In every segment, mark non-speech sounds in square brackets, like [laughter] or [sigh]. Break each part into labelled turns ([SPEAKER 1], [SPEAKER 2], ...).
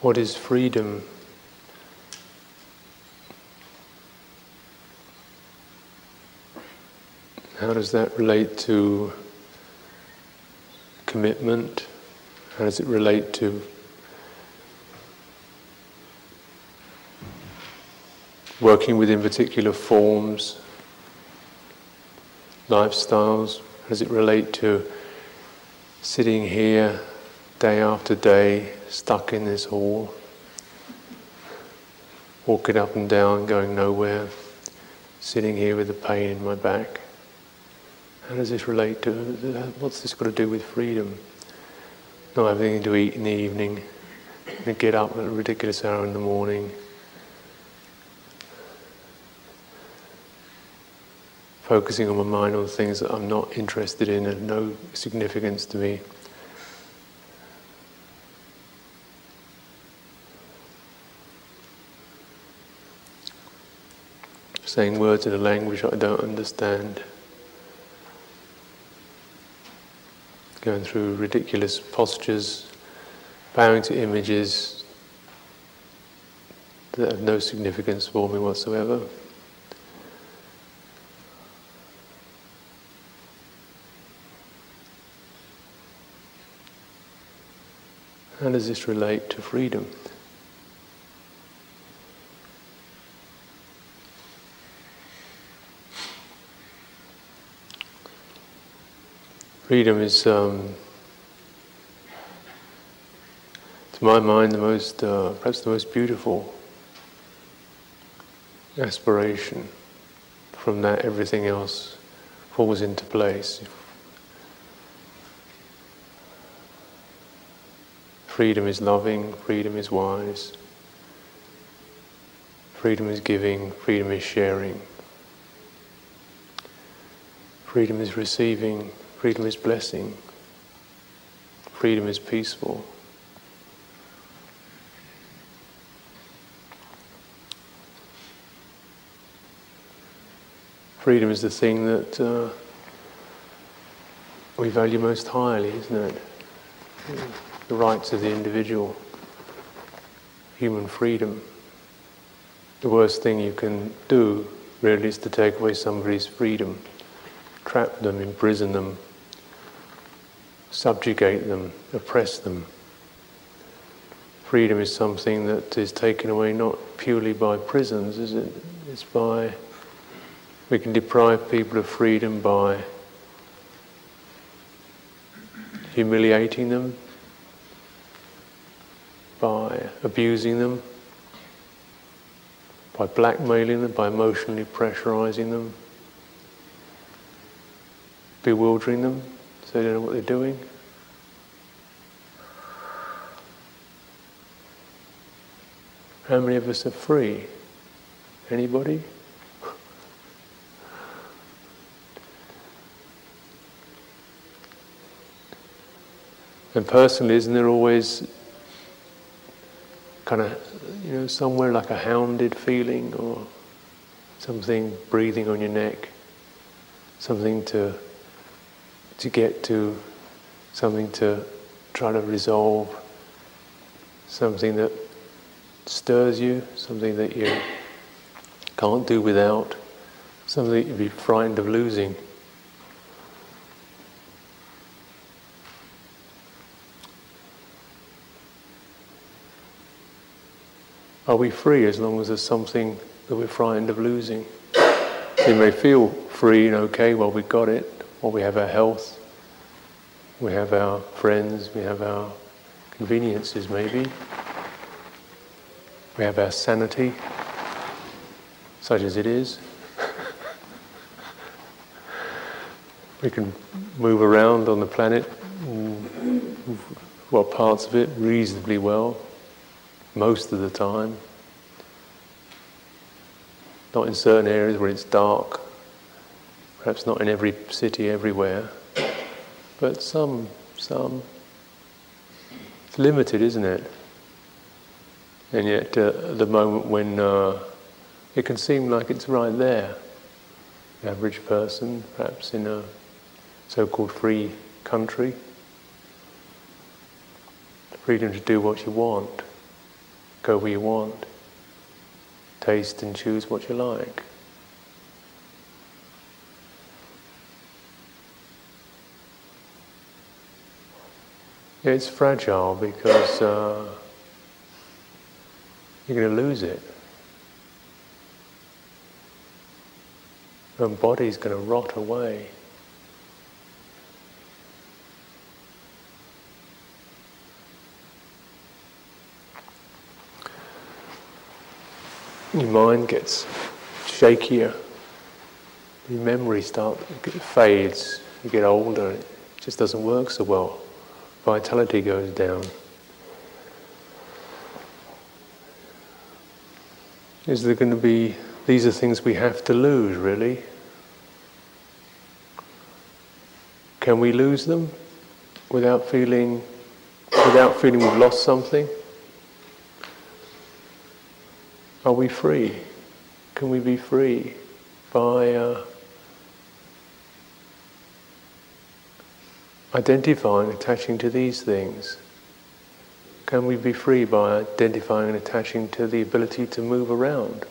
[SPEAKER 1] What is freedom? How does that relate to commitment? How does it relate to working within particular forms, lifestyles? How does it relate to sitting here day after day, stuck in this hall, walking up and down, going nowhere, sitting here with the pain in my back? How does this relate to, uh, what's this got to do with freedom? Not having anything to eat in the evening, and get up at a ridiculous hour in the morning. Focusing on my mind on things that I'm not interested in and no significance to me. Saying words in a language I don't understand. going through ridiculous postures, bowing to images that have no significance for me whatsoever. How does this relate to freedom? Freedom is, um, to my mind, the most, uh, perhaps the most beautiful aspiration. From that, everything else falls into place. Freedom is loving, freedom is wise, freedom is giving, freedom is sharing, freedom is receiving, Freedom is blessing. Freedom is peaceful. Freedom is the thing that uh, we value most highly, isn't it? The rights of the individual, human freedom. The worst thing you can do, really, is to take away somebody's freedom, trap them, imprison them, subjugate them, oppress them. Freedom is something that is taken away not purely by prisons, is it? It's by we can deprive people of freedom by humiliating them, by abusing them, by blackmailing them, by emotionally pressurizing them, bewildering them so they don't know what they're doing. How many of us are free? Anybody? And personally, isn't there always kind of, you know, somewhere like a hounded feeling or something breathing on your neck, something to to get to something to try to resolve, something that stirs you, something that you can't do without, something that you'd be frightened of losing. Are we free as long as there's something that we're frightened of losing? We may feel free and okay while we've got it, or we have our health, we have our friends, we have our conveniences maybe, we have our sanity, such as it is. [laughs] we can move around on the planet, well, parts of it reasonably well, most of the time. Not in certain areas where it's dark Perhaps not in every city everywhere, but some, some. It's limited, isn't it? And yet, uh, the moment when uh, it can seem like it's right there, the average person, perhaps in a so-called free country, the freedom to do what you want, go where you want, taste and choose what you like. It's fragile because uh, you're going to lose it. And body's going to rot away. Your mind gets shakier. Your memory start fades. You get older. It just doesn't work so well. Vitality goes down. Is there going to be? These are things we have to lose, really. Can we lose them without feeling, without feeling we've lost something? Are we free? Can we be free by uh, identifying, attaching to these things? Can we be free by identifying and attaching to the ability to move around,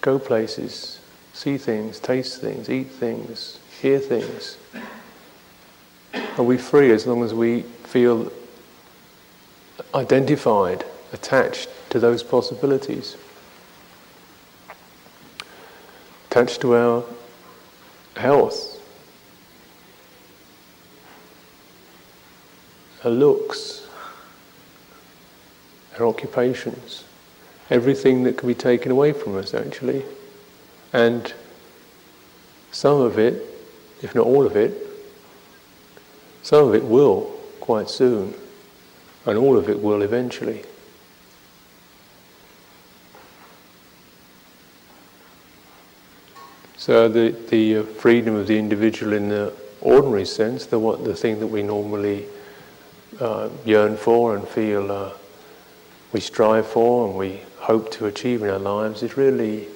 [SPEAKER 1] go places, see things, taste things, eat things, hear things? Are we free as long as we feel identified, attached to those possibilities. Attached to our health, our looks, her occupations, everything that can be taken away from us actually. And some of it, if not all of it, some of it will quite soon, and all of it will eventually. So the, the uh, freedom of the individual in the ordinary sense, the, what, the thing that we normally uh, yearn for and feel uh, we strive for and we hope to achieve in our lives is really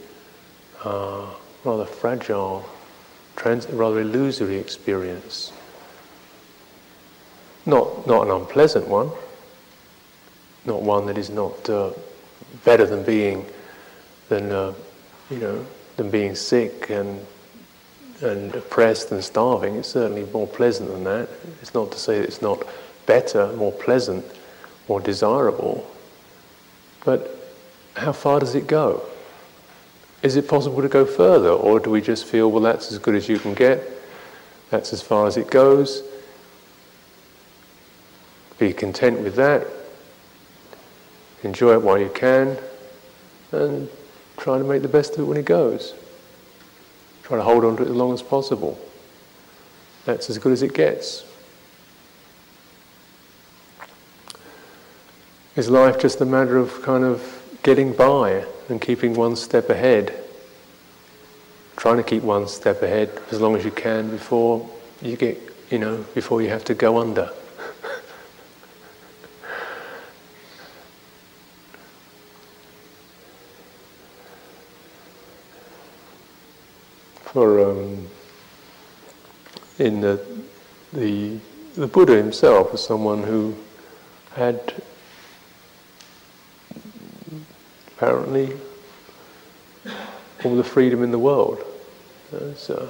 [SPEAKER 1] uh, rather fragile, trans- rather illusory experience. Not, not an unpleasant one, not one that is not uh, better than being, than, uh, you know, than being sick and and oppressed and starving. It's certainly more pleasant than that. It's not to say that it's not better, more pleasant, more desirable. But how far does it go? Is it possible to go further, or do we just feel, well, that's as good as you can get, that's as far as it goes? Be content with that, enjoy it while you can, and trying to make the best of it when it goes. Try to hold on to it as long as possible. That's as good as it gets. Is life just a matter of kind of getting by and keeping one step ahead? Trying to keep one step ahead as long as you can before you get, you know, before you have to go under. [laughs] for um, in the, the the Buddha himself was someone who had apparently all the freedom in the world. As a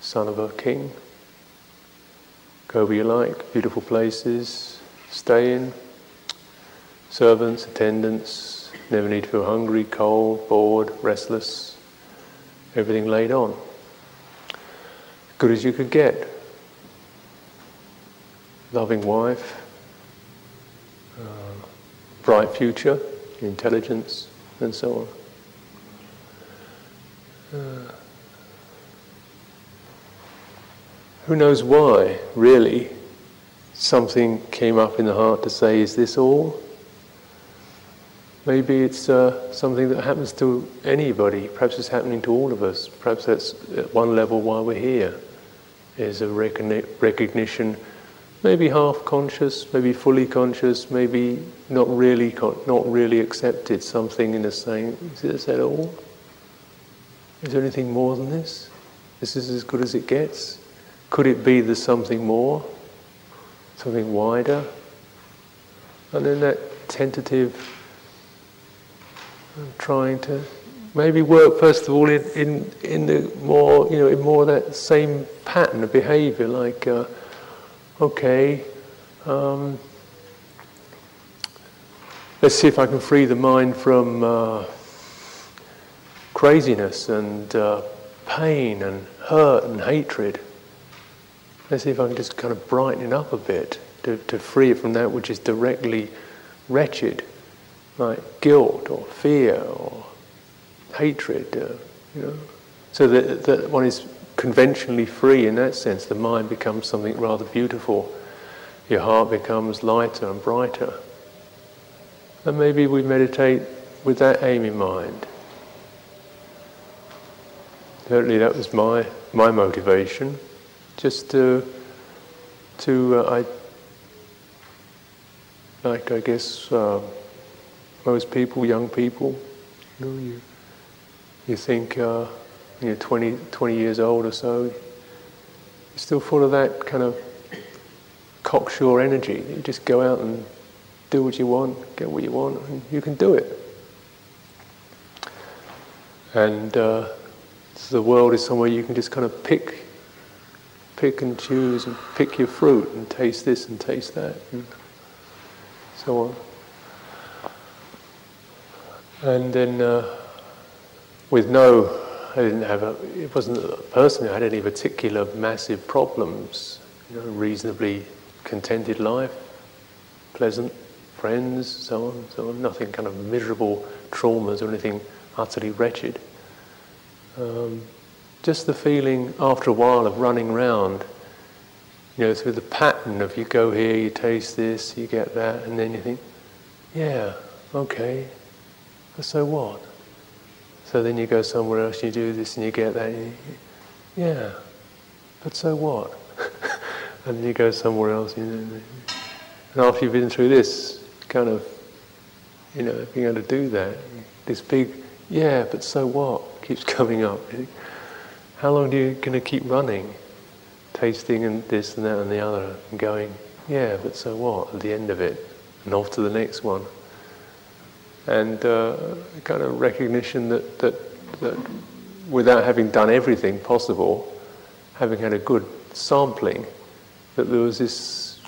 [SPEAKER 1] son of a king, go where you like, beautiful places, stay in, servants, attendants, never need to feel hungry, cold, bored, restless everything laid on. Good as you could get. Loving wife, uh, bright future, intelligence, and so on. Who knows why, really, something came up in the heart to say, Is this all? Maybe it's uh, something that happens to anybody. Perhaps it's happening to all of us. Perhaps that's at one level why we're here. Is a recogni- recognition, maybe half conscious, maybe fully conscious, maybe not really, con- not really accepted. Something in the saying, "Is this at all? Is there anything more than this? This is as good as it gets. Could it be there's something more, something wider, And then that tentative trying to maybe work first of all in, in, in the more, you know, in more that same pattern of behavior, like, uh, okay, um, let's see if I can free the mind from uh, craziness and uh, pain and hurt and hatred. Let's see if I can just kind of brighten it up a bit to, to free it from that which is directly wretched, like guilt or fear or hatred, uh, you know. So that, that one is conventionally free in that sense. The mind becomes something rather beautiful. Your heart becomes lighter and brighter. And maybe we meditate with that aim in mind. Certainly, that was my my motivation, just to to uh, I like I guess uh, most people, young people, you know, you you think uh, you're 20, 20 years old or so, you're still full of that kind of cocksure energy. You just go out and do what you want, get what you want, and you can do it. And uh, the world is somewhere you can just kind of pick, pick and choose, and pick your fruit, and taste this and taste that, and so on. And then, uh, with no, I didn't have a, it wasn't a person who had any particular massive problems, you know, reasonably contented life, pleasant friends, so on, so on. Nothing kind of miserable traumas or anything utterly wretched. Um, just the feeling after a while of running around, you know, through the pattern of you go here, you taste this, you get that, and then you think, yeah, okay, so what? So then you go somewhere else, you do this, and you get that, you, yeah, but so what? [laughs] and then you go somewhere else, you know, and after you've been through this, kind of, you know, being able to do that. This big, yeah, but so what, keeps [laughs] coming up. How long are you going to keep running, tasting and this and that and the other, and going, yeah, but so what, at the end of it, and off to the next one. And uh, kind of recognition that, that, that without having done everything possible, having had a good sampling, that there was this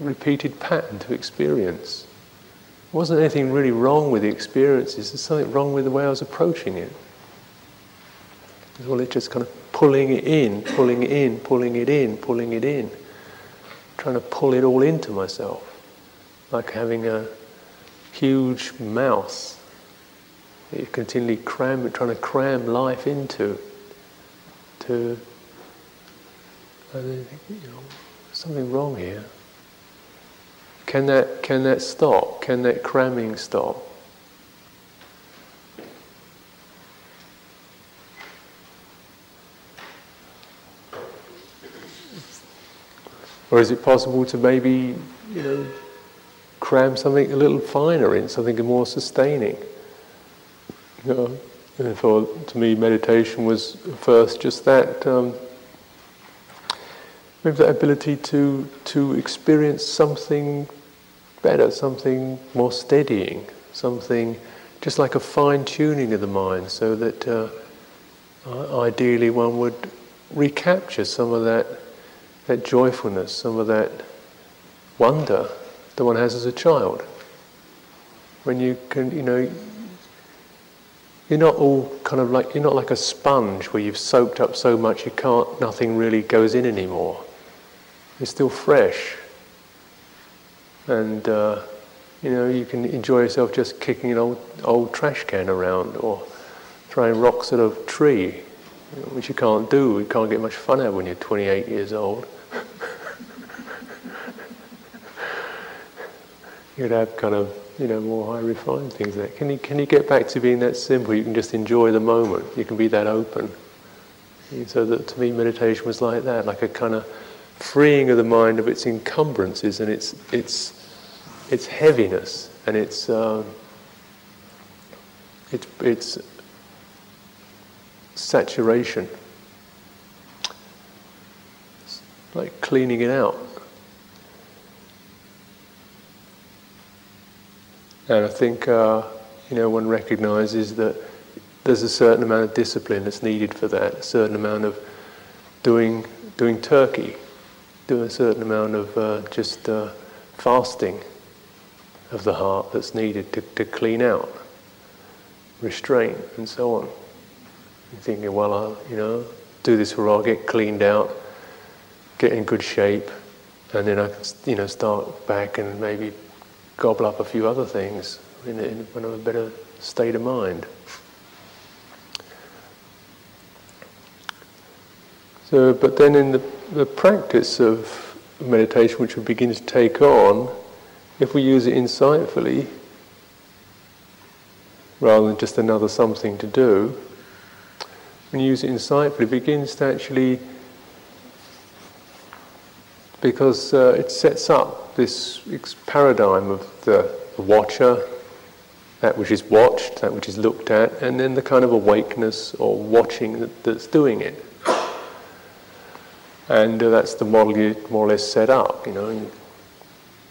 [SPEAKER 1] repeated pattern to experience. Wasn't anything really wrong with the experiences, there's something wrong with the way I was approaching it. Well, it's just kind of pulling it in, pulling it in, pulling it in, pulling it in, trying to pull it all into myself, like having a huge mouth that you're continually cram, trying to cram life into. To, and think, you know, something wrong here. Can that, can that stop? Can that cramming stop? Or is it possible to maybe, you know, cram something a little finer in, something more sustaining? You know, for, to me, meditation was first just that. Um, maybe the ability to to experience something better, something more steadying, something just like a fine tuning of the mind, so that uh, ideally one would recapture some of that, that joyfulness, some of that wonder that one has as a child. When you can, you know, you're not all kind of like, you're not like a sponge where you've soaked up so much you can't, nothing really goes in anymore. You're still fresh and uh, you know you can enjoy yourself just kicking an old old trash can around or throwing rocks at a tree, which you can't do. You can't get much fun out when you're 28 years old. [laughs] You'd have kind of you know more high refined things there. Can you can you get back to being that simple? You can just enjoy the moment. You can be that open. So that to me meditation was like that, like a kind of freeing of the mind of its encumbrances and its its its heaviness and its um, its, its saturation, it's like cleaning it out. And I think, uh, you know, one recognizes that there's a certain amount of discipline that's needed for that, a certain amount of doing, doing turkey, doing a certain amount of uh, just uh, fasting of the heart that's needed to, to clean out, restraint, and so on. You're thinking, well, I'll, you know, do this where I'll get cleaned out, get in good shape, and then I can, you know, start back and maybe gobble up a few other things in, in, in a better state of mind. So, but then in the, the practice of meditation, which we begin to take on, if we use it insightfully, rather than just another something to do, when you use it insightfully, it begins to actually, because uh, it sets up this paradigm of the watcher, that which is watched, that which is looked at, and then the kind of awakeness or watching that, that's doing it. And uh, that's the model you more or less set up, you know.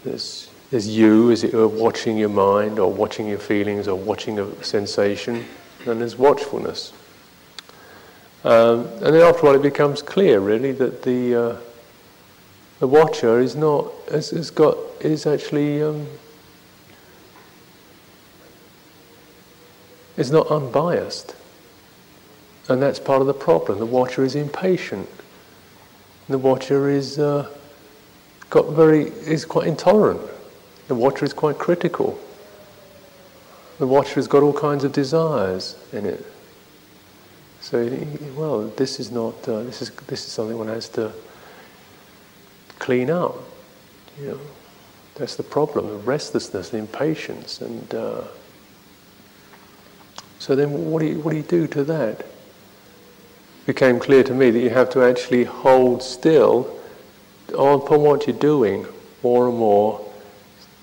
[SPEAKER 1] There's, there's you, as it were, watching your mind or watching your feelings or watching a sensation, and there's watchfulness. Um, and then after a while it becomes clear, really, that the, uh, the watcher is not, has, has got, is actually, um, is not unbiased. And that's part of the problem. The watcher is impatient the watcher is uh, got very is quite intolerant. The watcher is quite critical. The watcher has got all kinds of desires in it. So, well, this is not. Uh, this is this is something one has to clean up. You know, that's the problem: the restlessness, the impatience, and. Uh, so then, what do you what do you do to that? It became clear to me that you have to actually hold still upon what you're doing more and more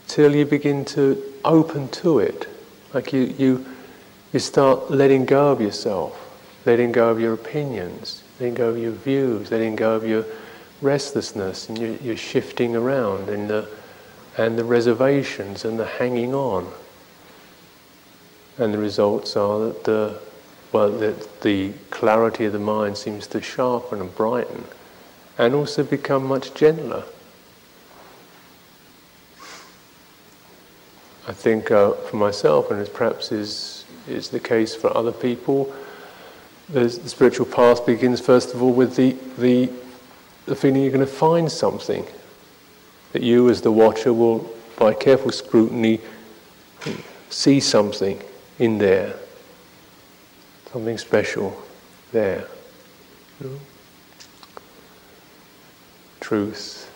[SPEAKER 1] till you begin to open to it. Like you, you, you start letting go of yourself, letting go of your opinions, letting go of your views, letting go of your restlessness, and you're, you're shifting around, and the, and the reservations and the hanging on. And the results are that the well, the, the clarity of the mind seems to sharpen and brighten and also become much gentler. I think uh, for myself, and perhaps is, is the case for other people, the spiritual path begins first of all with the, the, the feeling you're going to find something. That you, as the watcher, will, by careful scrutiny, see something in there something special there. Know? Truth,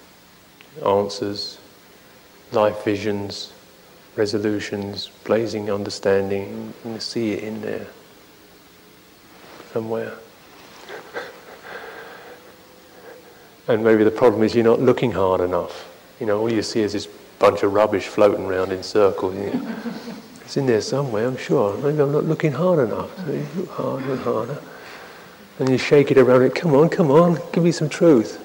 [SPEAKER 1] answers, life visions, resolutions, blazing understanding, you see it in there somewhere. And maybe the problem is you're not looking hard enough. You know, all you see is this bunch of rubbish floating around in circles. It's in there somewhere, I'm sure. Maybe I'm not looking hard enough. So you look harder and harder. And you shake it around it, come on, come on, give me some truth.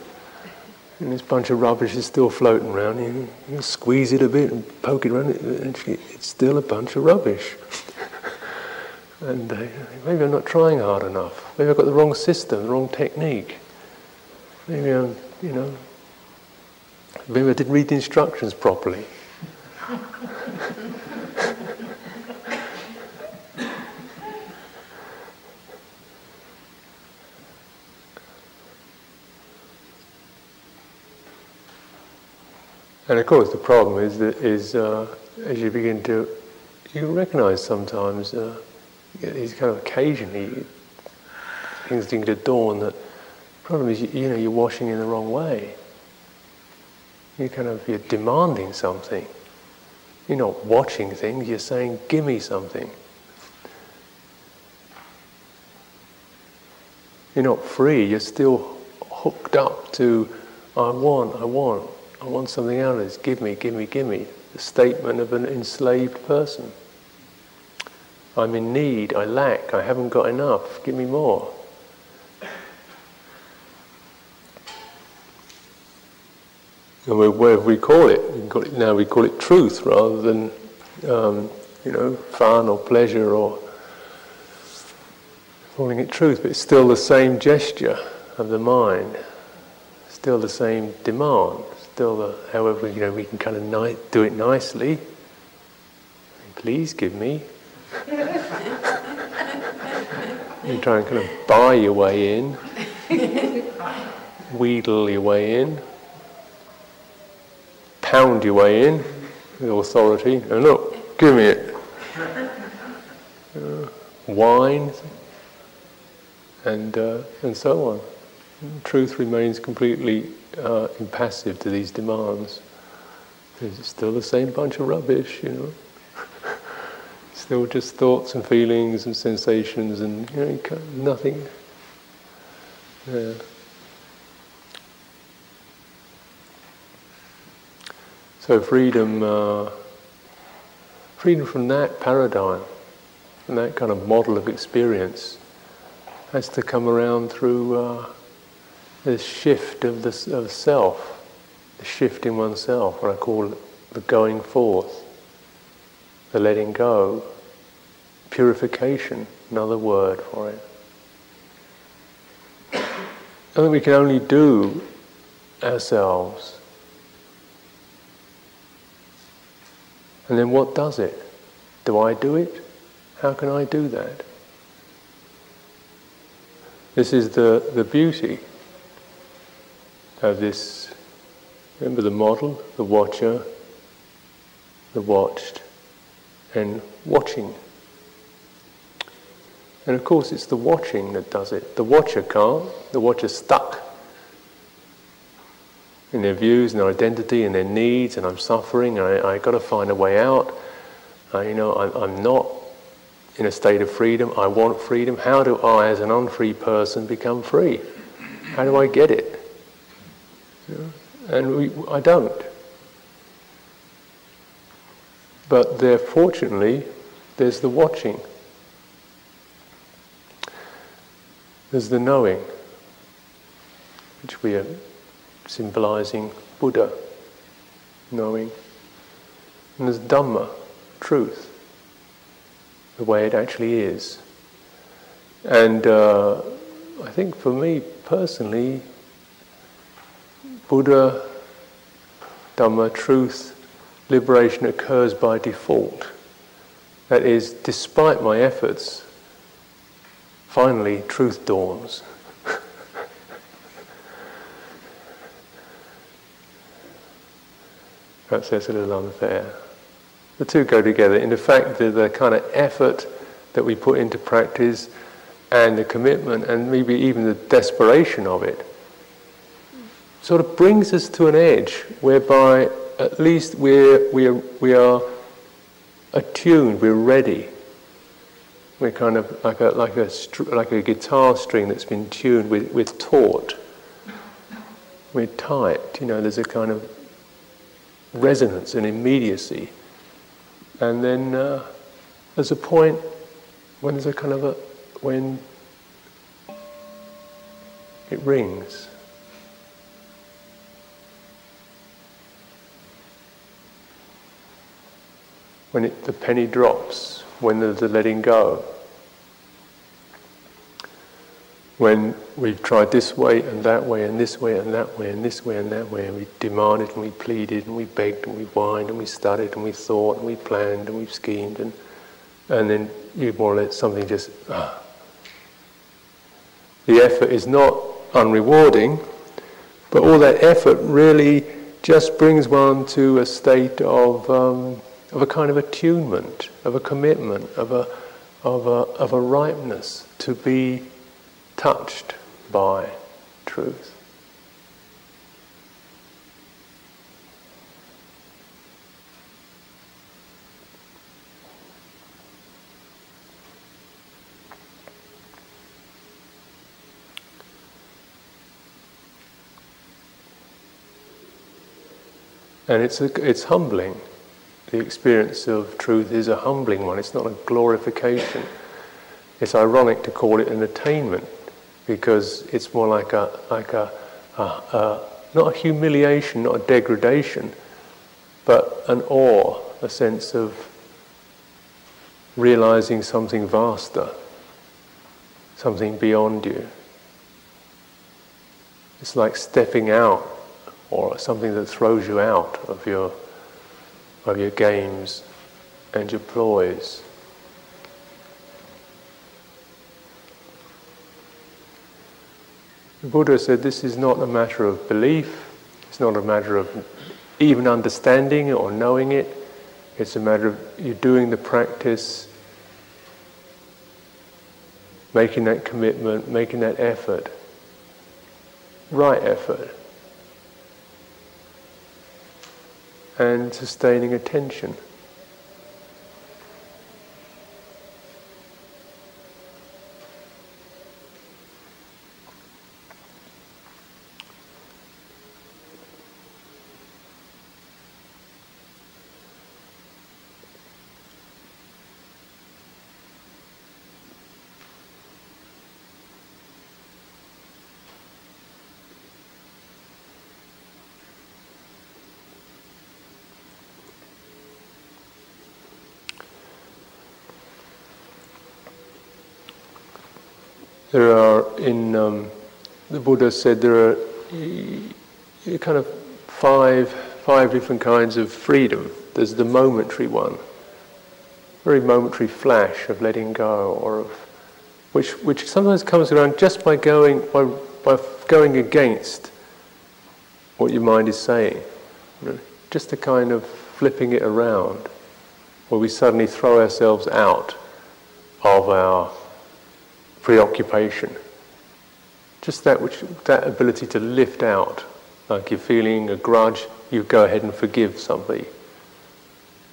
[SPEAKER 1] And this bunch of rubbish is still floating around. You, you squeeze it a bit and poke it around, it, it's still a bunch of rubbish. [laughs] and uh, maybe I'm not trying hard enough. Maybe I've got the wrong system, the wrong technique. Maybe I'm, you know, maybe I didn't read the instructions properly. And of course, the problem is that is uh, as you begin to, you recognise sometimes uh, these kind of occasionally things begin to dawn that problem is you, you, know you're washing in the wrong way. You kind of you're demanding something. You're not watching things. You're saying, "Give me something." You're not free. You're still hooked up to, "I want, I want." I want something out of this. Give me, give me, give me. The statement of an enslaved person. I'm in need. I lack. I haven't got enough. Give me more. And whatever we call it, we call it, now we call it truth rather than um, you know, fun or pleasure or calling it truth, but it's still the same gesture of the mind, still the same demand, still the, however, you know, we can kind of ni- do it nicely. Please give me. [laughs] you try and kind of buy your way in, [laughs] wheedle your way in, pound your way in with authority. And look, give me it. Uh, wine, and, uh, and so on. Truth remains completely uh, impassive to these demands. It's still the same bunch of rubbish, you know. [laughs] still just thoughts and feelings and sensations and you know, nothing. Yeah. So freedom, uh, freedom from that paradigm, from that kind of model of experience, has to come around through uh, this shift of the of self, the shift in oneself, what I call the going forth, the letting go, purification, another word for it. And we can only do ourselves. And then what does it? Do I do it? How can I do that? This is the, the beauty of this. Remember the model, the watcher, the watched, and watching. And of course, it's the watching that does it. The watcher can't. The watcher's stuck in their views and their identity and their needs, and I'm suffering, and I, have got to find a way out. Uh, you know, I, I'm not in a state of freedom. I want freedom. How do I, as an unfree person, become free? How do I get it? And we, I don't. But there, fortunately, there's the watching. There's the knowing, which we are symbolizing Buddha, knowing. And there's Dhamma, truth the way it actually is. And uh, I think for me personally, Buddha, Dhamma, truth, liberation occurs by default. That is, despite my efforts, finally truth dawns. Perhaps that's a little unfair. The two go together. In the fact that the kind of effort that we put into practice and the commitment and maybe even the desperation of it sort of brings us to an edge whereby at least we're, we're, we are attuned, we're ready. We're kind of like a, like a, like a guitar string that's been tuned with, with taut. We're tight, you know, there's a kind of resonance and immediacy and then uh, there's a point when there's a kind of a, when it rings. When it, the penny drops, when there's the letting go. When we've tried this way and that way and this way and that way and this way and that way, and we demanded and we pleaded and we begged and we whined and we studied and we thought and we planned and we schemed and and then you more or less something just ah. The effort is not unrewarding, but all that effort really just brings one to a state of um, of a kind of attunement, of a commitment, of a of a of a ripeness to be touched by truth. And it's, a, it's humbling. The experience of truth is a humbling one. It's not a glorification. It's ironic to call it an attainment because it's more like a like a, a, a, not a humiliation, not a degradation, but an awe, a sense of realizing something vaster, something beyond you. It's like stepping out or something that throws you out of your, of your games and your ploys. The Buddha said this is not a matter of belief, it's not a matter of even understanding or knowing it, it's a matter of you doing the practice, making that commitment, making that effort, right effort, and sustaining attention. There are, in um, the Buddha said there are kind of five, five different kinds of freedom. There's the momentary one, very momentary flash of letting go, or of, which, which sometimes comes around just by going, by, by going against what your mind is saying. Just a kind of flipping it around, where we suddenly throw ourselves out of our preoccupation. Just that which that ability to lift out, like you're feeling a grudge, you go ahead and forgive somebody.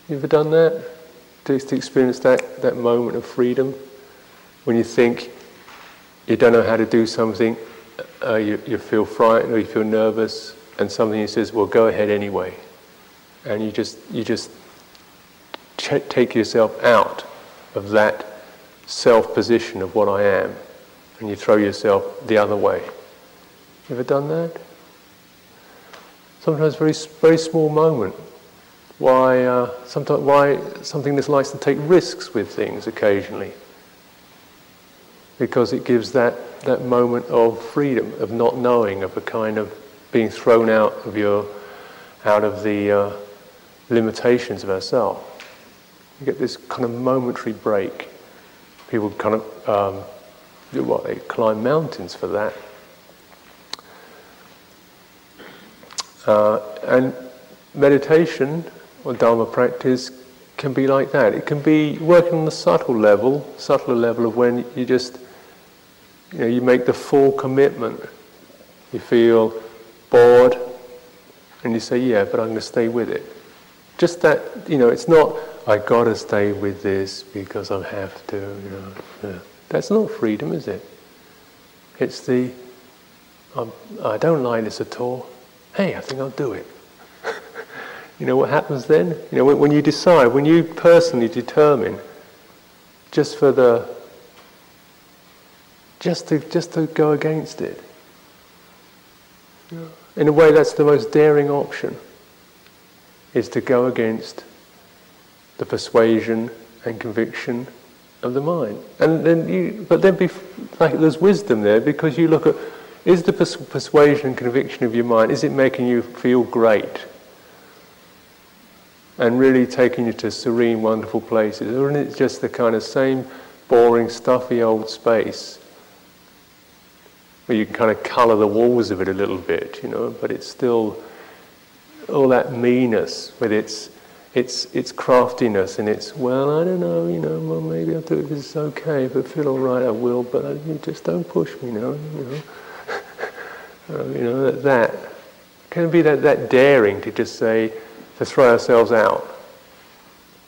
[SPEAKER 1] You ever done that? To, to experience that, that moment of freedom? When you think you don't know how to do something, uh, you, you feel frightened or you feel nervous, and something says, well, go ahead anyway. And you just, you just ch- take yourself out of that self position of what I am, and you throw yourself the other way. You ever done that? Sometimes very very small moment. Why uh, sometimes why something that likes to take risks with things occasionally? Because it gives that that moment of freedom, of not knowing, of a kind of being thrown out of your out of the uh, limitations of ourselves. You get this kind of momentary break people kind of um, do what they climb mountains for that. Uh, and meditation or Dharma practice can be like that. It can be working on the subtle level, subtler level of when you just, you know, you make the full commitment. You feel bored, and you say, "Yeah, but I'm going to stay with it." Just that, you know, it's not I gotta stay with this because I have to. You know, yeah. That's not freedom, is it? It's the I'm, I do not like this at all. Hey, I think I'll do it. [laughs] you know what happens then? You know when, when you decide, when you personally determine, just for the just to just to go against it. In a way, that's the most daring option. Is to go against the persuasion and conviction of the mind. And then you, but then be, like there's wisdom there because you look at is the pers- persuasion and conviction of your mind is it making you feel great and really taking you to serene, wonderful places, or is it just the kind of same boring, stuffy old space where you can kind of colour the walls of it a little bit, you know, but it's still all that meanness with its its its craftiness and its well I don't know you know well maybe I'll do it if it's okay if I feel all right I will but I, you just don't push me now you know. Uh, [laughs] you know that, that can be that, that daring to just say to throw ourselves out.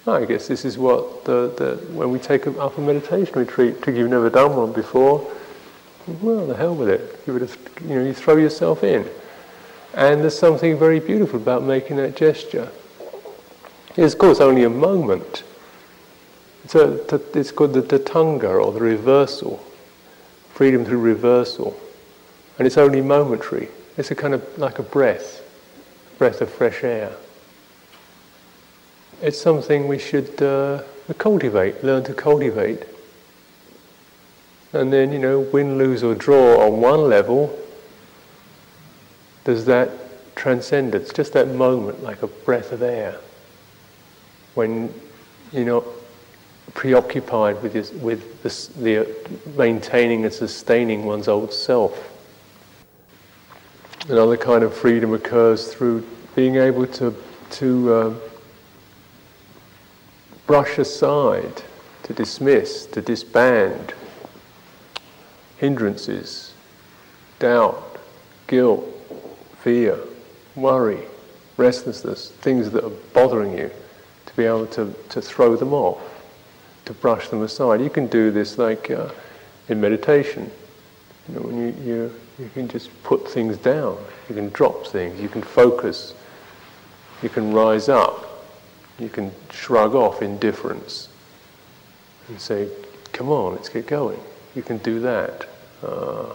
[SPEAKER 1] I guess this is what the, the when we take up a meditation retreat because you've never done one before well the hell with it. You would have you know you throw yourself in and there's something very beautiful about making that gesture it's, of course, only a moment. It's, a, it's called the tadanga, or the reversal, freedom through reversal. And it's only momentary. It's a kind of like a breath, breath of fresh air. it's something we should uh, cultivate, learn to cultivate. And then, you know, win, lose, or draw on one level, there's that transcendence, just that moment, like a breath of air, when you're not preoccupied with, this, with this, the maintaining and sustaining one's old self. Another kind of freedom occurs through being able to, to uh, brush aside, to dismiss, to disband hindrances, doubt, guilt, fear, worry, restlessness, things that are bothering you, to be able to, to throw them off, to brush them aside. You can do this like uh, in meditation. You know, when you, you, you can just put things down, you can drop things, you can focus, you can rise up, you can shrug off indifference and say, come on, let's get going. You can do that. Uh,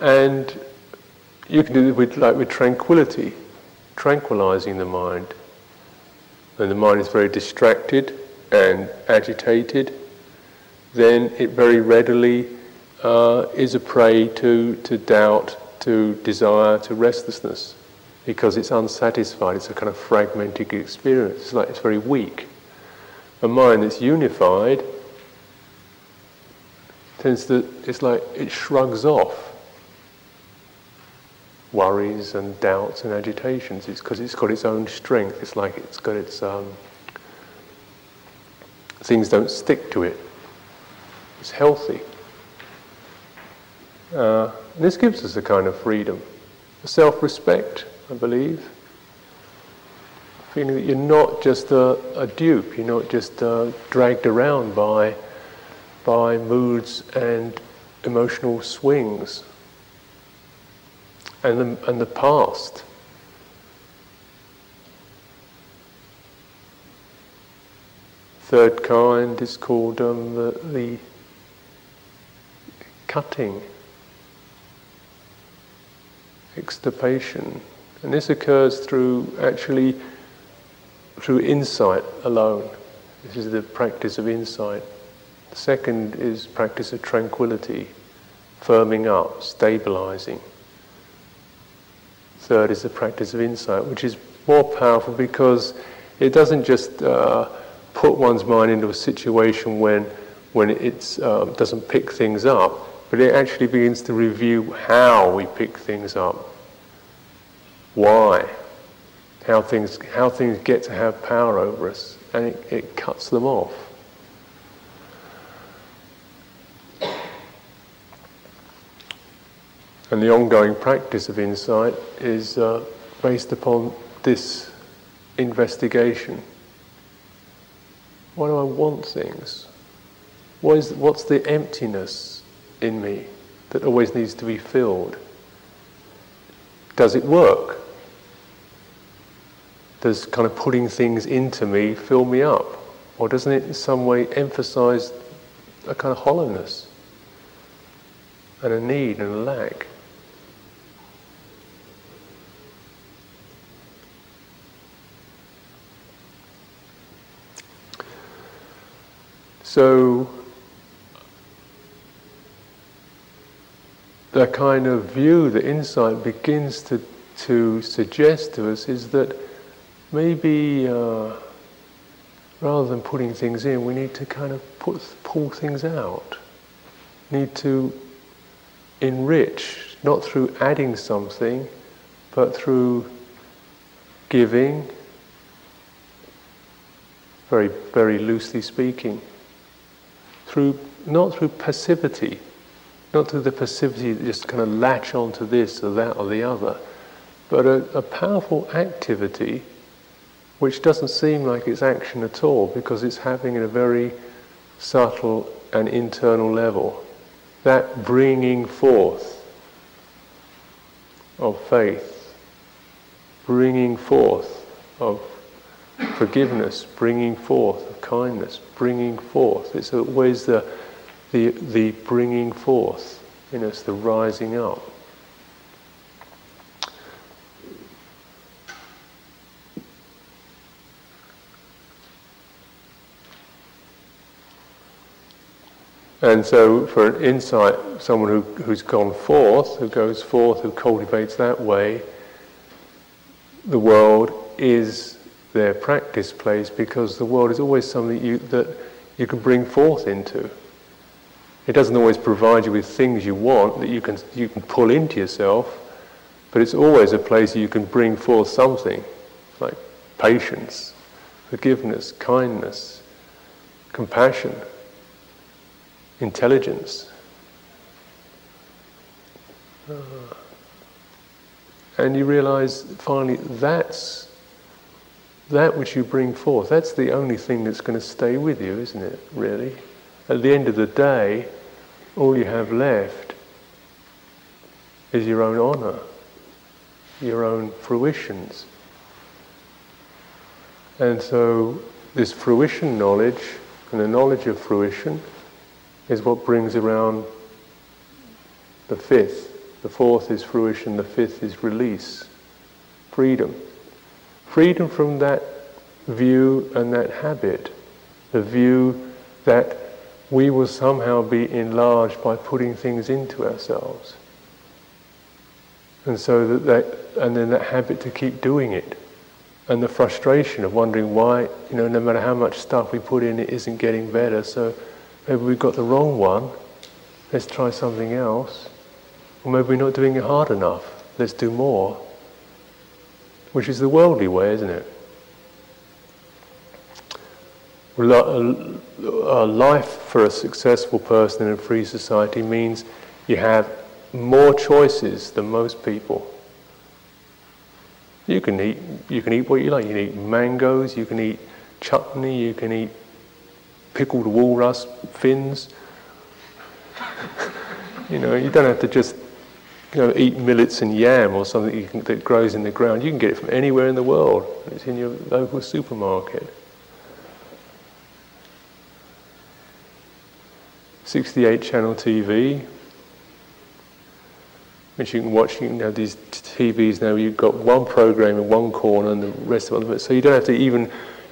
[SPEAKER 1] and you can do it with, like with tranquility, tranquilizing the mind. When the mind is very distracted and agitated, then it very readily uh, is a prey to, to doubt, to desire, to restlessness, because it's unsatisfied. It's a kind of fragmented experience. It's like it's very weak. A mind that's unified tends to, it's like it shrugs off worries and doubts and agitations. It's because it's got its own strength. It's like it's got its um, things don't stick to it. It's healthy. Uh, this gives us a kind of freedom, self-respect, I believe. Feeling that you're not just a, a dupe, you're not just uh, dragged around by by moods and emotional swings and the, and the past. Third kind is called um, the, the cutting, extirpation. And this occurs through actually through insight alone. This is the practice of insight. The second is practice of tranquility, firming up, stabilizing. Third is the practice of insight, which is more powerful because it doesn't just uh, put one's mind into a situation when, when it uh, doesn't pick things up, but it actually begins to review how we pick things up, why, how things, how things get to have power over us, and it, it cuts them off. And the ongoing practice of insight is uh, based upon this investigation. Why do I want things? What is, what's the emptiness in me that always needs to be filled? Does it work? Does kind of putting things into me fill me up? Or doesn't it in some way emphasize a kind of hollowness and a need and a lack? So, the kind of view that insight begins to, to suggest to us is that maybe uh, rather than putting things in, we need to kind of put, pull things out. Need to enrich, not through adding something, but through giving, very, very loosely speaking through not through passivity, not through the passivity that just kind of latch onto this or that or the other, but a, a powerful activity which doesn't seem like it's action at all because it's happening at a very subtle and internal level. That bringing forth of faith, bringing forth of forgiveness, bringing forth, kindness, bringing forth. It's always the, the, the bringing forth in us, the rising up. And so, for an insight, someone who, who's gone forth, who goes forth, who cultivates that way, the world is their practice place because the world is always something you, that you can bring forth into. It doesn't always provide you with things you want that you can, you can pull into yourself, but it's always a place you can bring forth something like patience, forgiveness, kindness, compassion intelligence. Uh, and you realize finally that's that which you bring forth, that's the only thing that's going to stay with you, isn't it, really? At the end of the day, all you have left is your own honour, your own fruitions. And so, this fruition knowledge and the knowledge of fruition is what brings around the fifth. The fourth is fruition, the fifth is release, freedom. Freedom from that view and that habit, the view that we will somehow be enlarged by putting things into ourselves. And so that, that and then that habit to keep doing it. And the frustration of wondering why, you know, no matter how much stuff we put in, it isn't getting better. So Maybe we've got the wrong one. Let's try something else. Or maybe we're not doing it hard enough. Let's do more. Which is the worldly way, isn't it? A life for a successful person in a free society means you have more choices than most people. You can eat, you can eat what you like. You can eat mangoes, you can eat chutney, you can eat pickled walrus fins. [laughs] you know, you don't have to just you know, eat millets and yam or something can, that grows in the ground. You can get it from anywhere in the world. It's in your local supermarket. 68 channel TV, which you can watch. You can have these TVs now. You've got one program in one corner and the rest of it. So you don't have to even.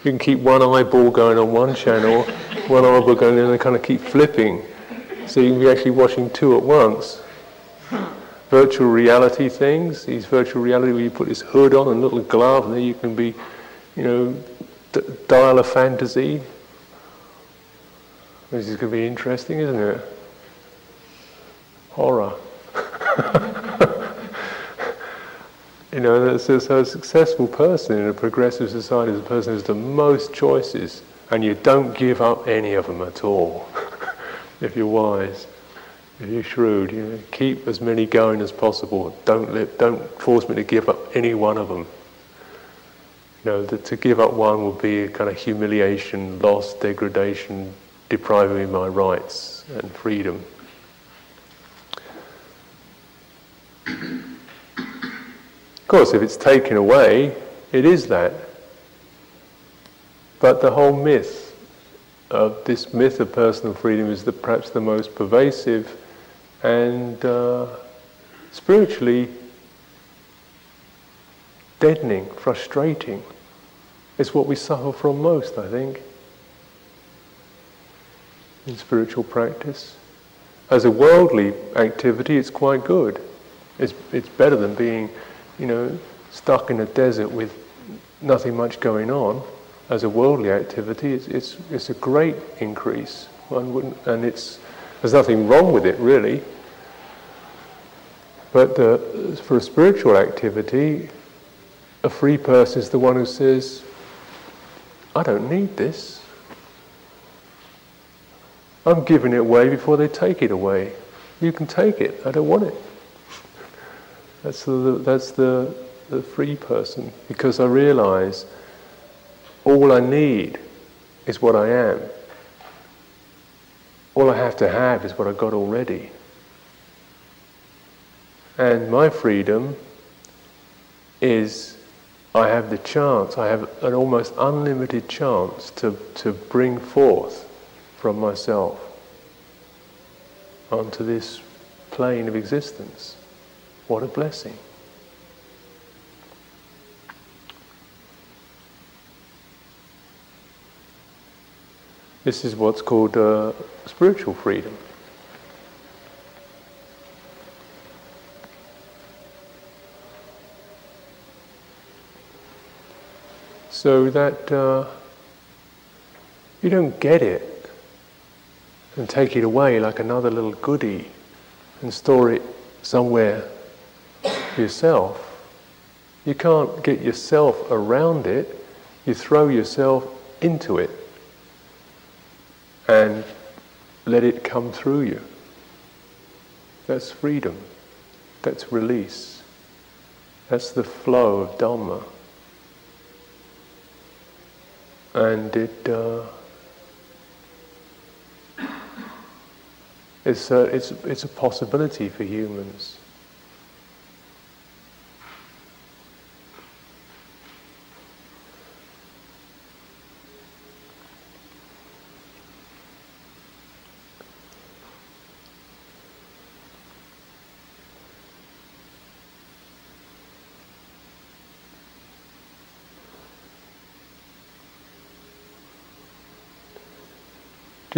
[SPEAKER 1] You can keep one eyeball going on one channel [laughs] one eyeball going in and kind of keep flipping. So you can be actually watching two at once. Virtual reality things, these virtual reality where you put this hood on and little glove and then you can be, you know, d- dial a fantasy. This is going to be interesting, isn't it? Horror. [laughs] you know, so, so a successful person in a progressive society is a person who has the most choices and you don't give up any of them at all. [laughs] if you're wise, you're shrewd, you know, keep as many going as possible. Don't let, don't force me to give up any one of them. You know, that to give up one would be a kind of humiliation, loss, degradation, depriving me of my rights and freedom. of course, if it's taken away, it is that. But the whole myth of this myth of personal freedom is the, perhaps the most pervasive and uh, spiritually deadening, frustrating. It's what we suffer from most, I think, in spiritual practice. As a worldly activity, it's quite good. It's, it's better than being, you know, stuck in a desert with nothing much going on as a worldly activity, it's, it's, it's a great increase. One wouldn't, and it's, there's nothing wrong with it, really. But uh, for a spiritual activity, a free person is the one who says, I don't need this. I'm giving it away before they take it away. You can take it. I don't want it. That's the, that's the, the free person. Because I realize all I need is what I am. All I have to have is what I got already. And my freedom is I have the chance, I have an almost unlimited chance to, to bring forth from myself onto this plane of existence. What a blessing. This is what's called uh, spiritual freedom. So that uh, you don't get it and take it away like another little goodie and store it somewhere yourself. You can't get yourself around it, you throw yourself into it and let it come through you. That's freedom. That's release. That's the flow of Dhamma. And it, uh, it's, a, it's, it's a possibility for humans.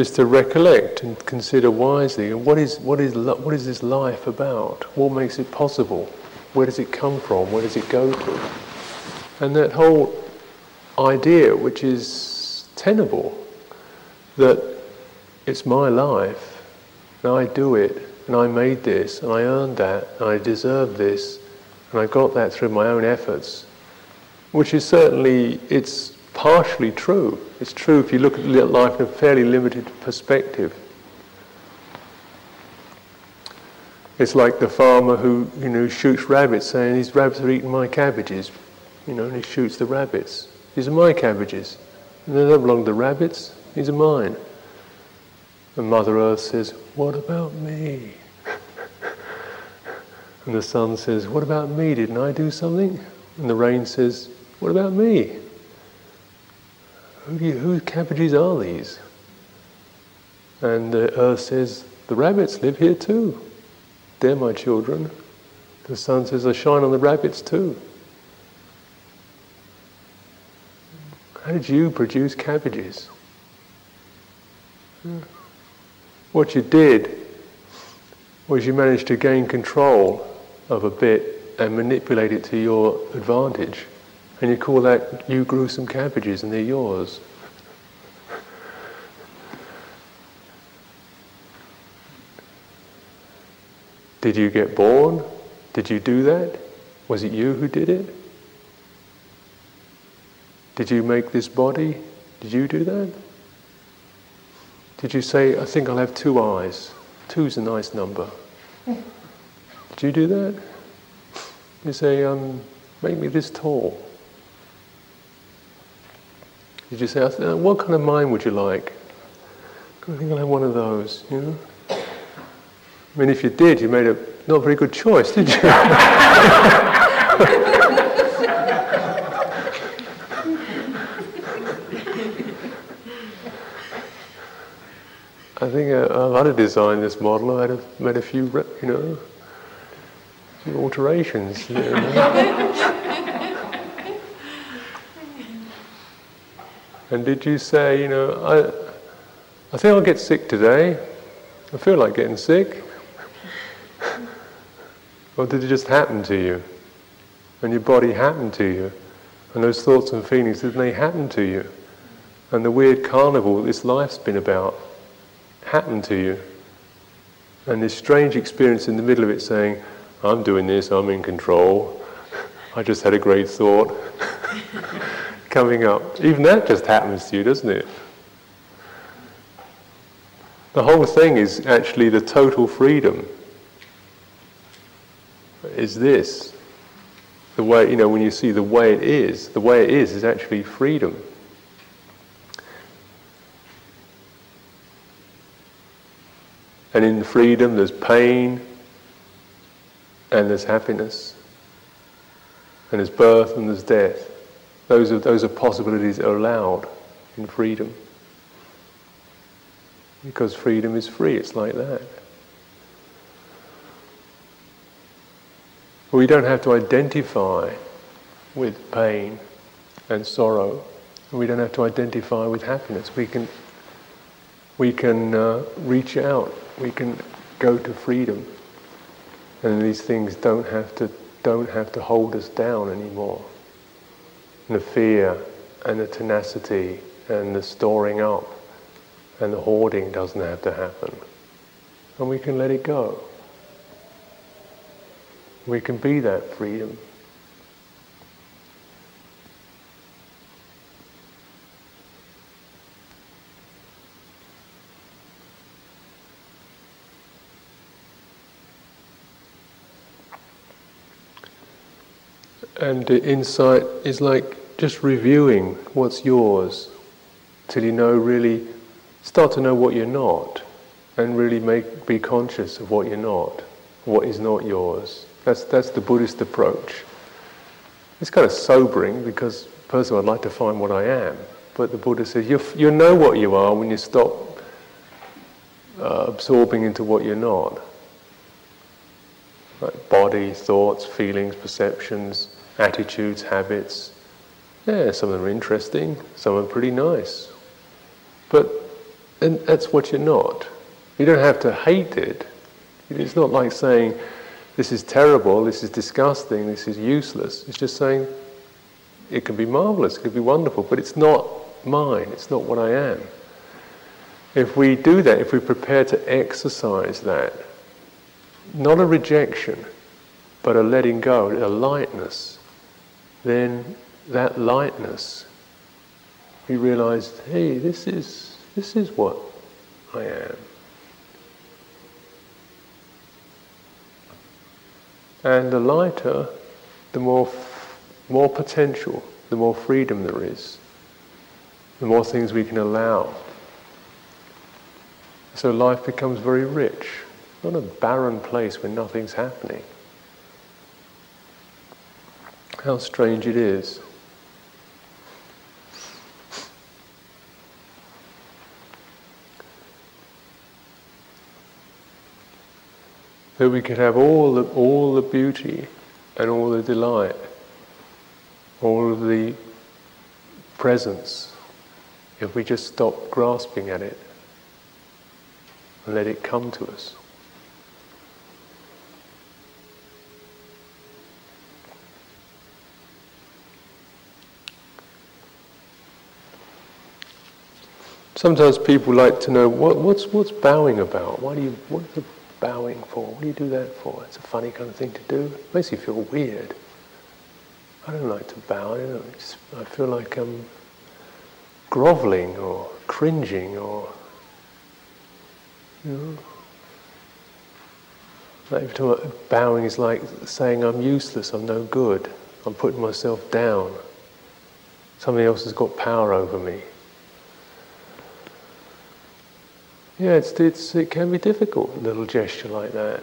[SPEAKER 1] Just to recollect and consider wisely what is, what, is, what is this life about? What makes it possible? Where does it come from? Where does it go to? And that whole idea, which is tenable, that it's my life, and I do it, and I made this, and I earned that, and I deserve this, and I got that through my own efforts, which is certainly, it's partially true. It's true if you look at life in a fairly limited perspective. It's like the farmer who, you know, shoots rabbits saying, these rabbits are eating my cabbages. You know, and he shoots the rabbits. These are my cabbages. And they don't belong to the rabbits. These are mine. And Mother Earth says, what about me? [laughs] and the sun says, what about me? Didn't I do something? And the rain says, what about me? Who whose cabbages are these? And the earth says, the rabbits live here too. They're my children. The sun says, I shine on the rabbits too. How did you produce cabbages? What you did was you managed to gain control of a bit and manipulate it to your advantage. And you call that, you grew some cabbages and they're yours. Did you get born? Did you do that? Was it you who did it? Did you make this body? Did you do that? Did you say, I think I'll have two eyes? Two's a nice number. Did you do that? You say, um, make me this tall. Did you say, what kind of mind would you like? I think I'll have one of those, you know? I mean, if you did, you made a not very good choice, did you? [laughs] I think uh, I've had to design this model. I'd have made a few, you know, alterations. You know. [laughs] And did you say, you know, I, I think I'll get sick today. I feel like getting sick. [laughs] or did it just happen to you? And your body happened to you? And those thoughts and feelings, didn't they happen to you? And the weird carnival this life's been about happened to you. And this strange experience in the middle of it saying, I'm doing this, I'm in control, [laughs] I just had a great thought. [laughs] coming up. Even that just happens to you, doesn't it? The whole thing is actually the total freedom. Is this. The way, you know, when you see the way it is, the way it is is actually freedom. And in freedom, there's pain and there's happiness, and there's birth and there's death. Those are, those are possibilities that are allowed in freedom. Because freedom is free, it's like that. We don't have to identify with pain and sorrow. We don't have to identify with happiness. We can, we can uh, reach out, we can go to freedom. And these things don't have to, don't have to hold us down anymore. The fear and the tenacity and the storing up and the hoarding doesn't have to happen. And we can let it go. We can be that freedom. And the insight is like just reviewing what's yours till you know really, start to know what you're not and really make, be conscious of what you're not, what is not yours. That's, that's the Buddhist approach. It's kind of sobering because, first of all, I'd like to find what I am. But the Buddha says you you know what you are when you stop uh, absorbing into what you're not. Like body, thoughts, feelings, perceptions, attitudes, habits. Yeah, some of them are interesting, some are pretty nice. But and that's what you're not. You don't have to hate it. It's not like saying, this is terrible, this is disgusting, this is useless. It's just saying, it can be marvelous, it can be wonderful, but it's not mine, it's not what I am. If we do that, if we prepare to exercise that, not a rejection, but a letting go, a lightness, then that lightness, we realize, hey, this is, this is what I am. And the lighter, the more, more potential, the more freedom there is, the more things we can allow. So life becomes very rich, not a barren place where nothing's happening. How strange it is. That we could have all the, all the beauty and all the delight, all of the presence, if we just stop grasping at it and let it come to us. Sometimes people like to know what, what's what's bowing about. Why do you what's the bowing for? What do you do that for? It's a funny kind of thing to do. It makes you feel weird. I don't like to bow. I, I feel like I'm groveling or cringing or you know. Like bowing is like saying I'm useless, I'm no good, I'm putting myself down. Somebody else has got power over me. Yeah, it's, it's, it can be difficult, a little gesture like that.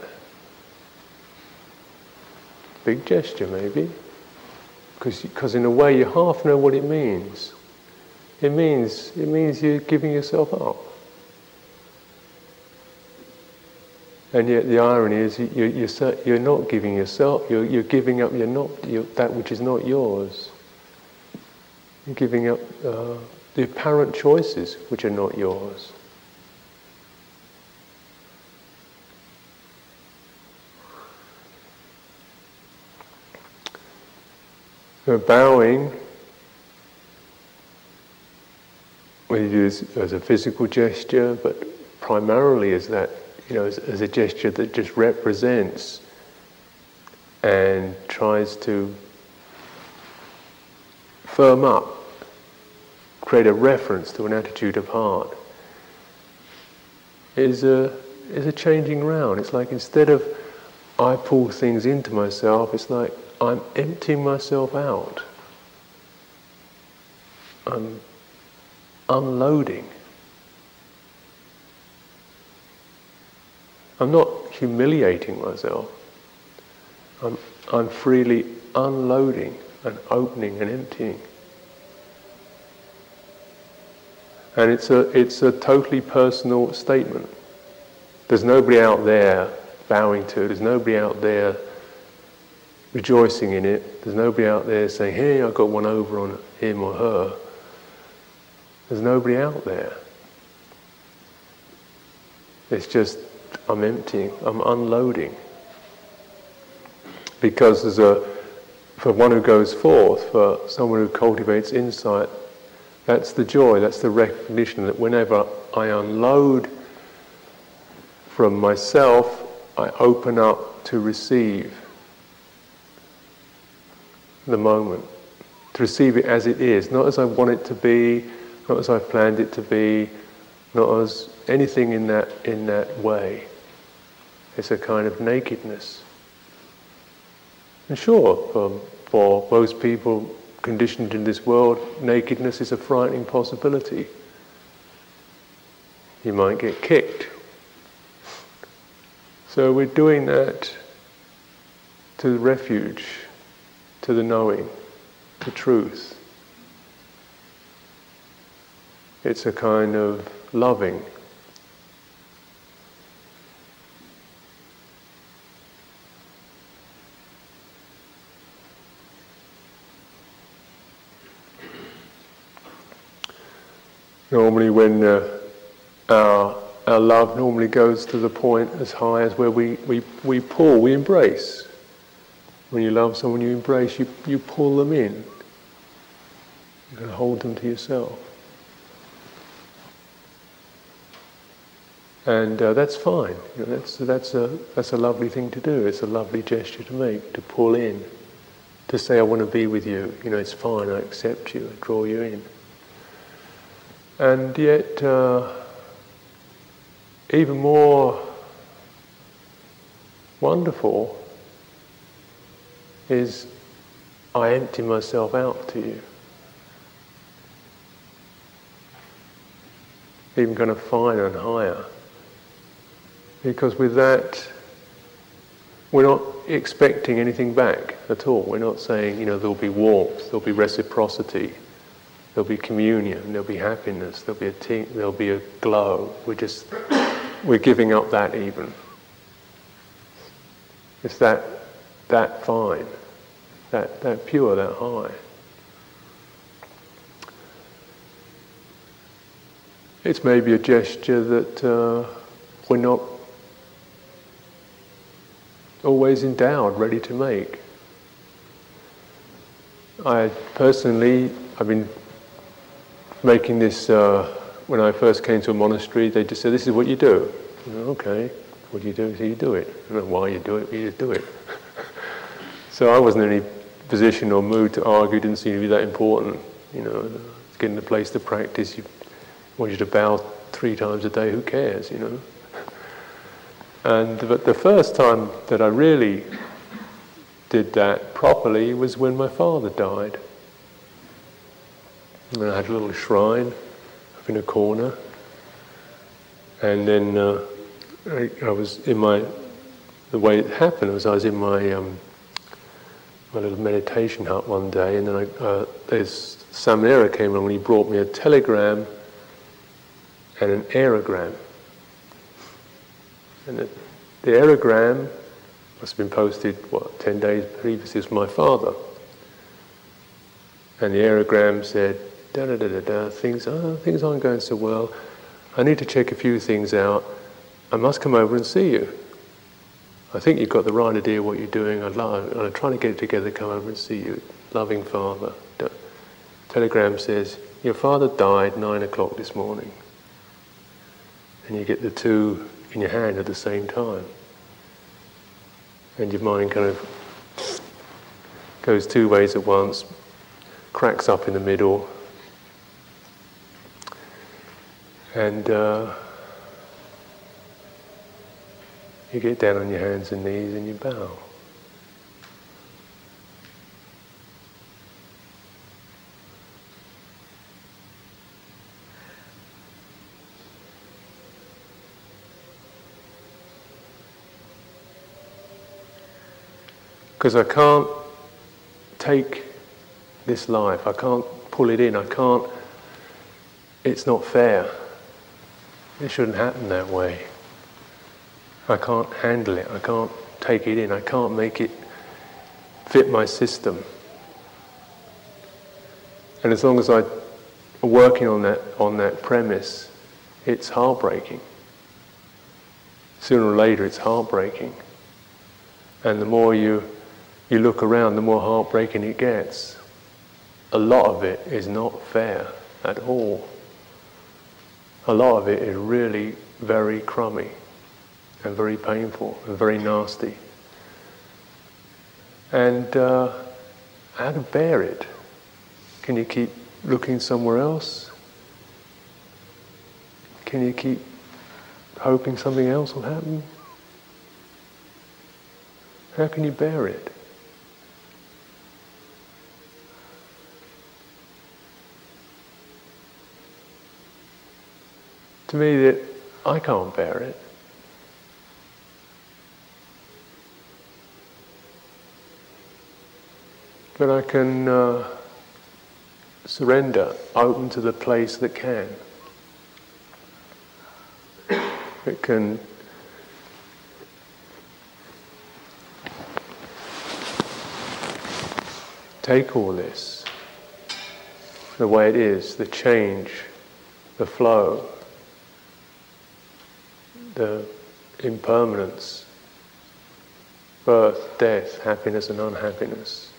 [SPEAKER 1] Big gesture, maybe. Because in a way you half know what it means. It means, it means you're giving yourself up. And yet the irony is you, you're, you're not giving yourself, you're, you're giving up you're not, you're, that which is not yours. You're giving up uh, the apparent choices which are not yours. So bowing, we use as a physical gesture, but primarily as that, you know, as, as a gesture that just represents and tries to firm up, create a reference to an attitude of heart, is a, is a changing round. It's like instead of I pull things into myself, it's like I'm emptying myself out. I'm unloading. I'm not humiliating myself. I'm, I'm freely unloading and opening and emptying. And it's a, it's a totally personal statement. There's nobody out there bowing to it. There's nobody out there rejoicing in it. There's nobody out there saying, hey, I got one over on him or her. There's nobody out there. It's just I'm emptying, I'm unloading. Because there's a, for one who goes forth, for someone who cultivates insight, that's the joy, that's the recognition that whenever I unload from myself, I open up to receive the moment, to receive it as it is, not as I want it to be, not as I've planned it to be, not as anything in that, in that way. It's a kind of nakedness. And sure, for, for most people conditioned in this world, nakedness is a frightening possibility. You might get kicked. So we're doing that to refuge, to the knowing, the truth. It's a kind of loving Normally, when uh, our, our love normally goes to the point as high as where we, we, we pull, we embrace. When you love someone, you embrace, you, you pull them in. You can hold them to yourself. And uh, that's fine. You know, that's, that's, a, that's a lovely thing to do. It's a lovely gesture to make, to pull in, to say, I want to be with you. You know, it's fine, I accept you, I draw you in. And yet, uh, even more wonderful is I empty myself out to you. Even kind of finer and higher. Because with that, we're not expecting anything back at all. We're not saying, you know, there'll be warmth, there'll be reciprocity There'll be communion, there'll be happiness, there'll be a te- there'll be a glow. We're just we're giving up that even. It's that that fine, that that pure, that high. It's maybe a gesture that uh, we're not always endowed, ready to make. I personally, I've been making this, uh, when I first came to a monastery, they just said, this is what you do. okay, what do you do? So you do it. Why you do it, you just do it. [laughs] so I wasn't any position or mood to argue, didn't seem to be that important. You know, getting the place to practice, you want you to bow three times a day, who cares, you know? And but the first time that I really did that properly was when my father died. And I had a little shrine up in a corner. And then uh, I, I, was in my, the way it happened was I was in my, um, my little meditation hut one day, and then I, uh, this Samanera came along and he brought me a telegram and an aerogram. And the, the aerogram must have been posted, what, 10 days previously to my father. And the aerogram said, da da da da da, things, oh, things aren't going so well. I need to check a few things out. I must come over and see you. I think you've got the right idea what you're doing. I'd love, I'm trying to get it together, come over and see you. Loving father. Telegram says, Your father died nine o'clock this morning. And you get the two in your hand at the same time. And your mind kind of goes two ways at once, cracks up in the middle, And uh, you get down on your hands and knees and you bow. Because I can't take this life, I can't pull it in, I can't, it's not fair. It shouldn't happen that way. I can't handle it. I can't take it in. I can't make it fit my system. And as long as I'm working on that, on that premise, it's heartbreaking. sooner or later it's heartbreaking. And the more you, you look around, the more heartbreaking it gets. A lot of it is not fair at all. A lot of it is really very crummy and very painful and very nasty. And uh, how to bear it? Can you keep looking somewhere else? Can you keep hoping something else will happen? How can you bear it? To me, that I can't bear it. But I can uh, surrender, open to the place that can. It can take all this, the way it is, the change, the flow, the impermanence, birth, death, happiness and unhappiness.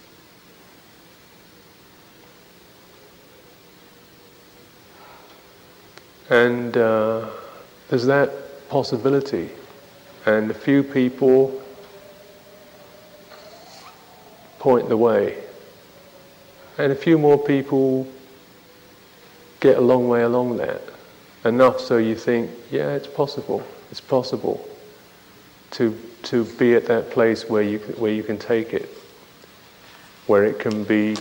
[SPEAKER 1] And uh, there's that possibility. And a few people point the way. And a few more people get a long way along that. Enough so you think, yeah, it's possible. It's possible to, to be at that place where you, where you can take it, where it can be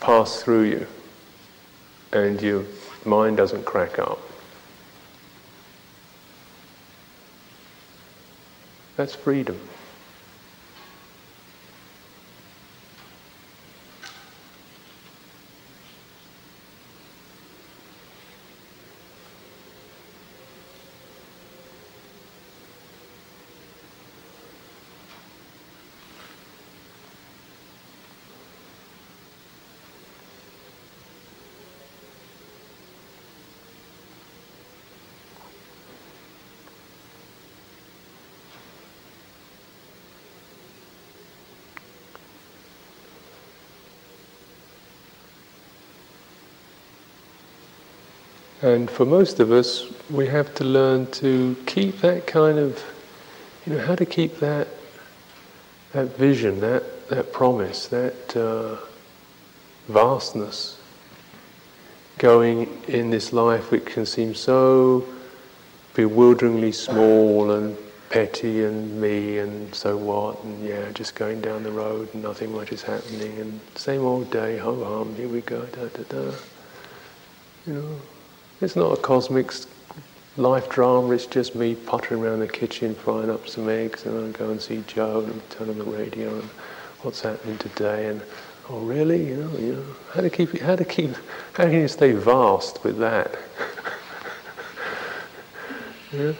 [SPEAKER 1] passed through you and your mind doesn't crack up. That's freedom. And for most of us, we have to learn to keep that kind of, you know, how to keep that that vision, that that promise, that uh, vastness going in this life, which can seem so bewilderingly small and petty and me and so what and yeah, just going down the road and nothing much is happening and same old day, ho hum, here we go, da da da. You know. It's not a cosmic life drama, it's just me pottering around the kitchen frying up some eggs and I go and see Joe and turn on the radio and what's happening today and oh really, you know, you know, how to keep it, how to keep, how can you stay vast with that? [laughs] yeah?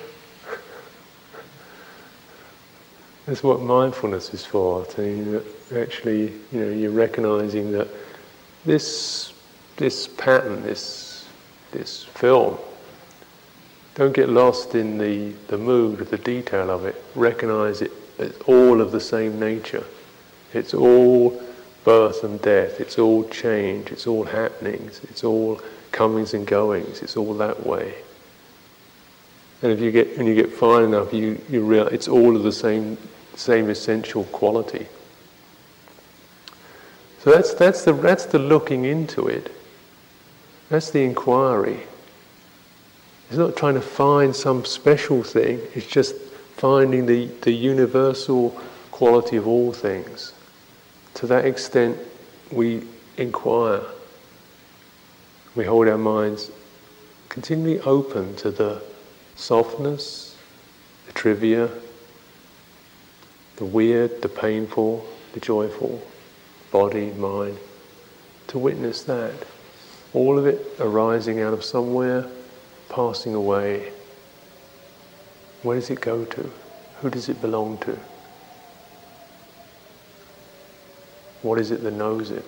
[SPEAKER 1] That's what mindfulness is for. To actually, you know, you're recognizing that this this pattern, this this film. Don't get lost in the, the mood, of the detail of it. Recognize it as all of the same nature. It's all birth and death, it's all change, it's all happenings, it's all comings and goings, it's all that way. And if you get when you get fine enough, you, you realize it's all of the same same essential quality. So that's that's the that's the looking into it. That's the inquiry. It's not trying to find some special thing, it's just finding the, the universal quality of all things. To that extent, we inquire. We hold our minds continually open to the softness, the trivia, the weird, the painful, the joyful, body, mind, to witness that. All of it arising out of somewhere, passing away. Where does it go to? Who does it belong to? What is it that knows it?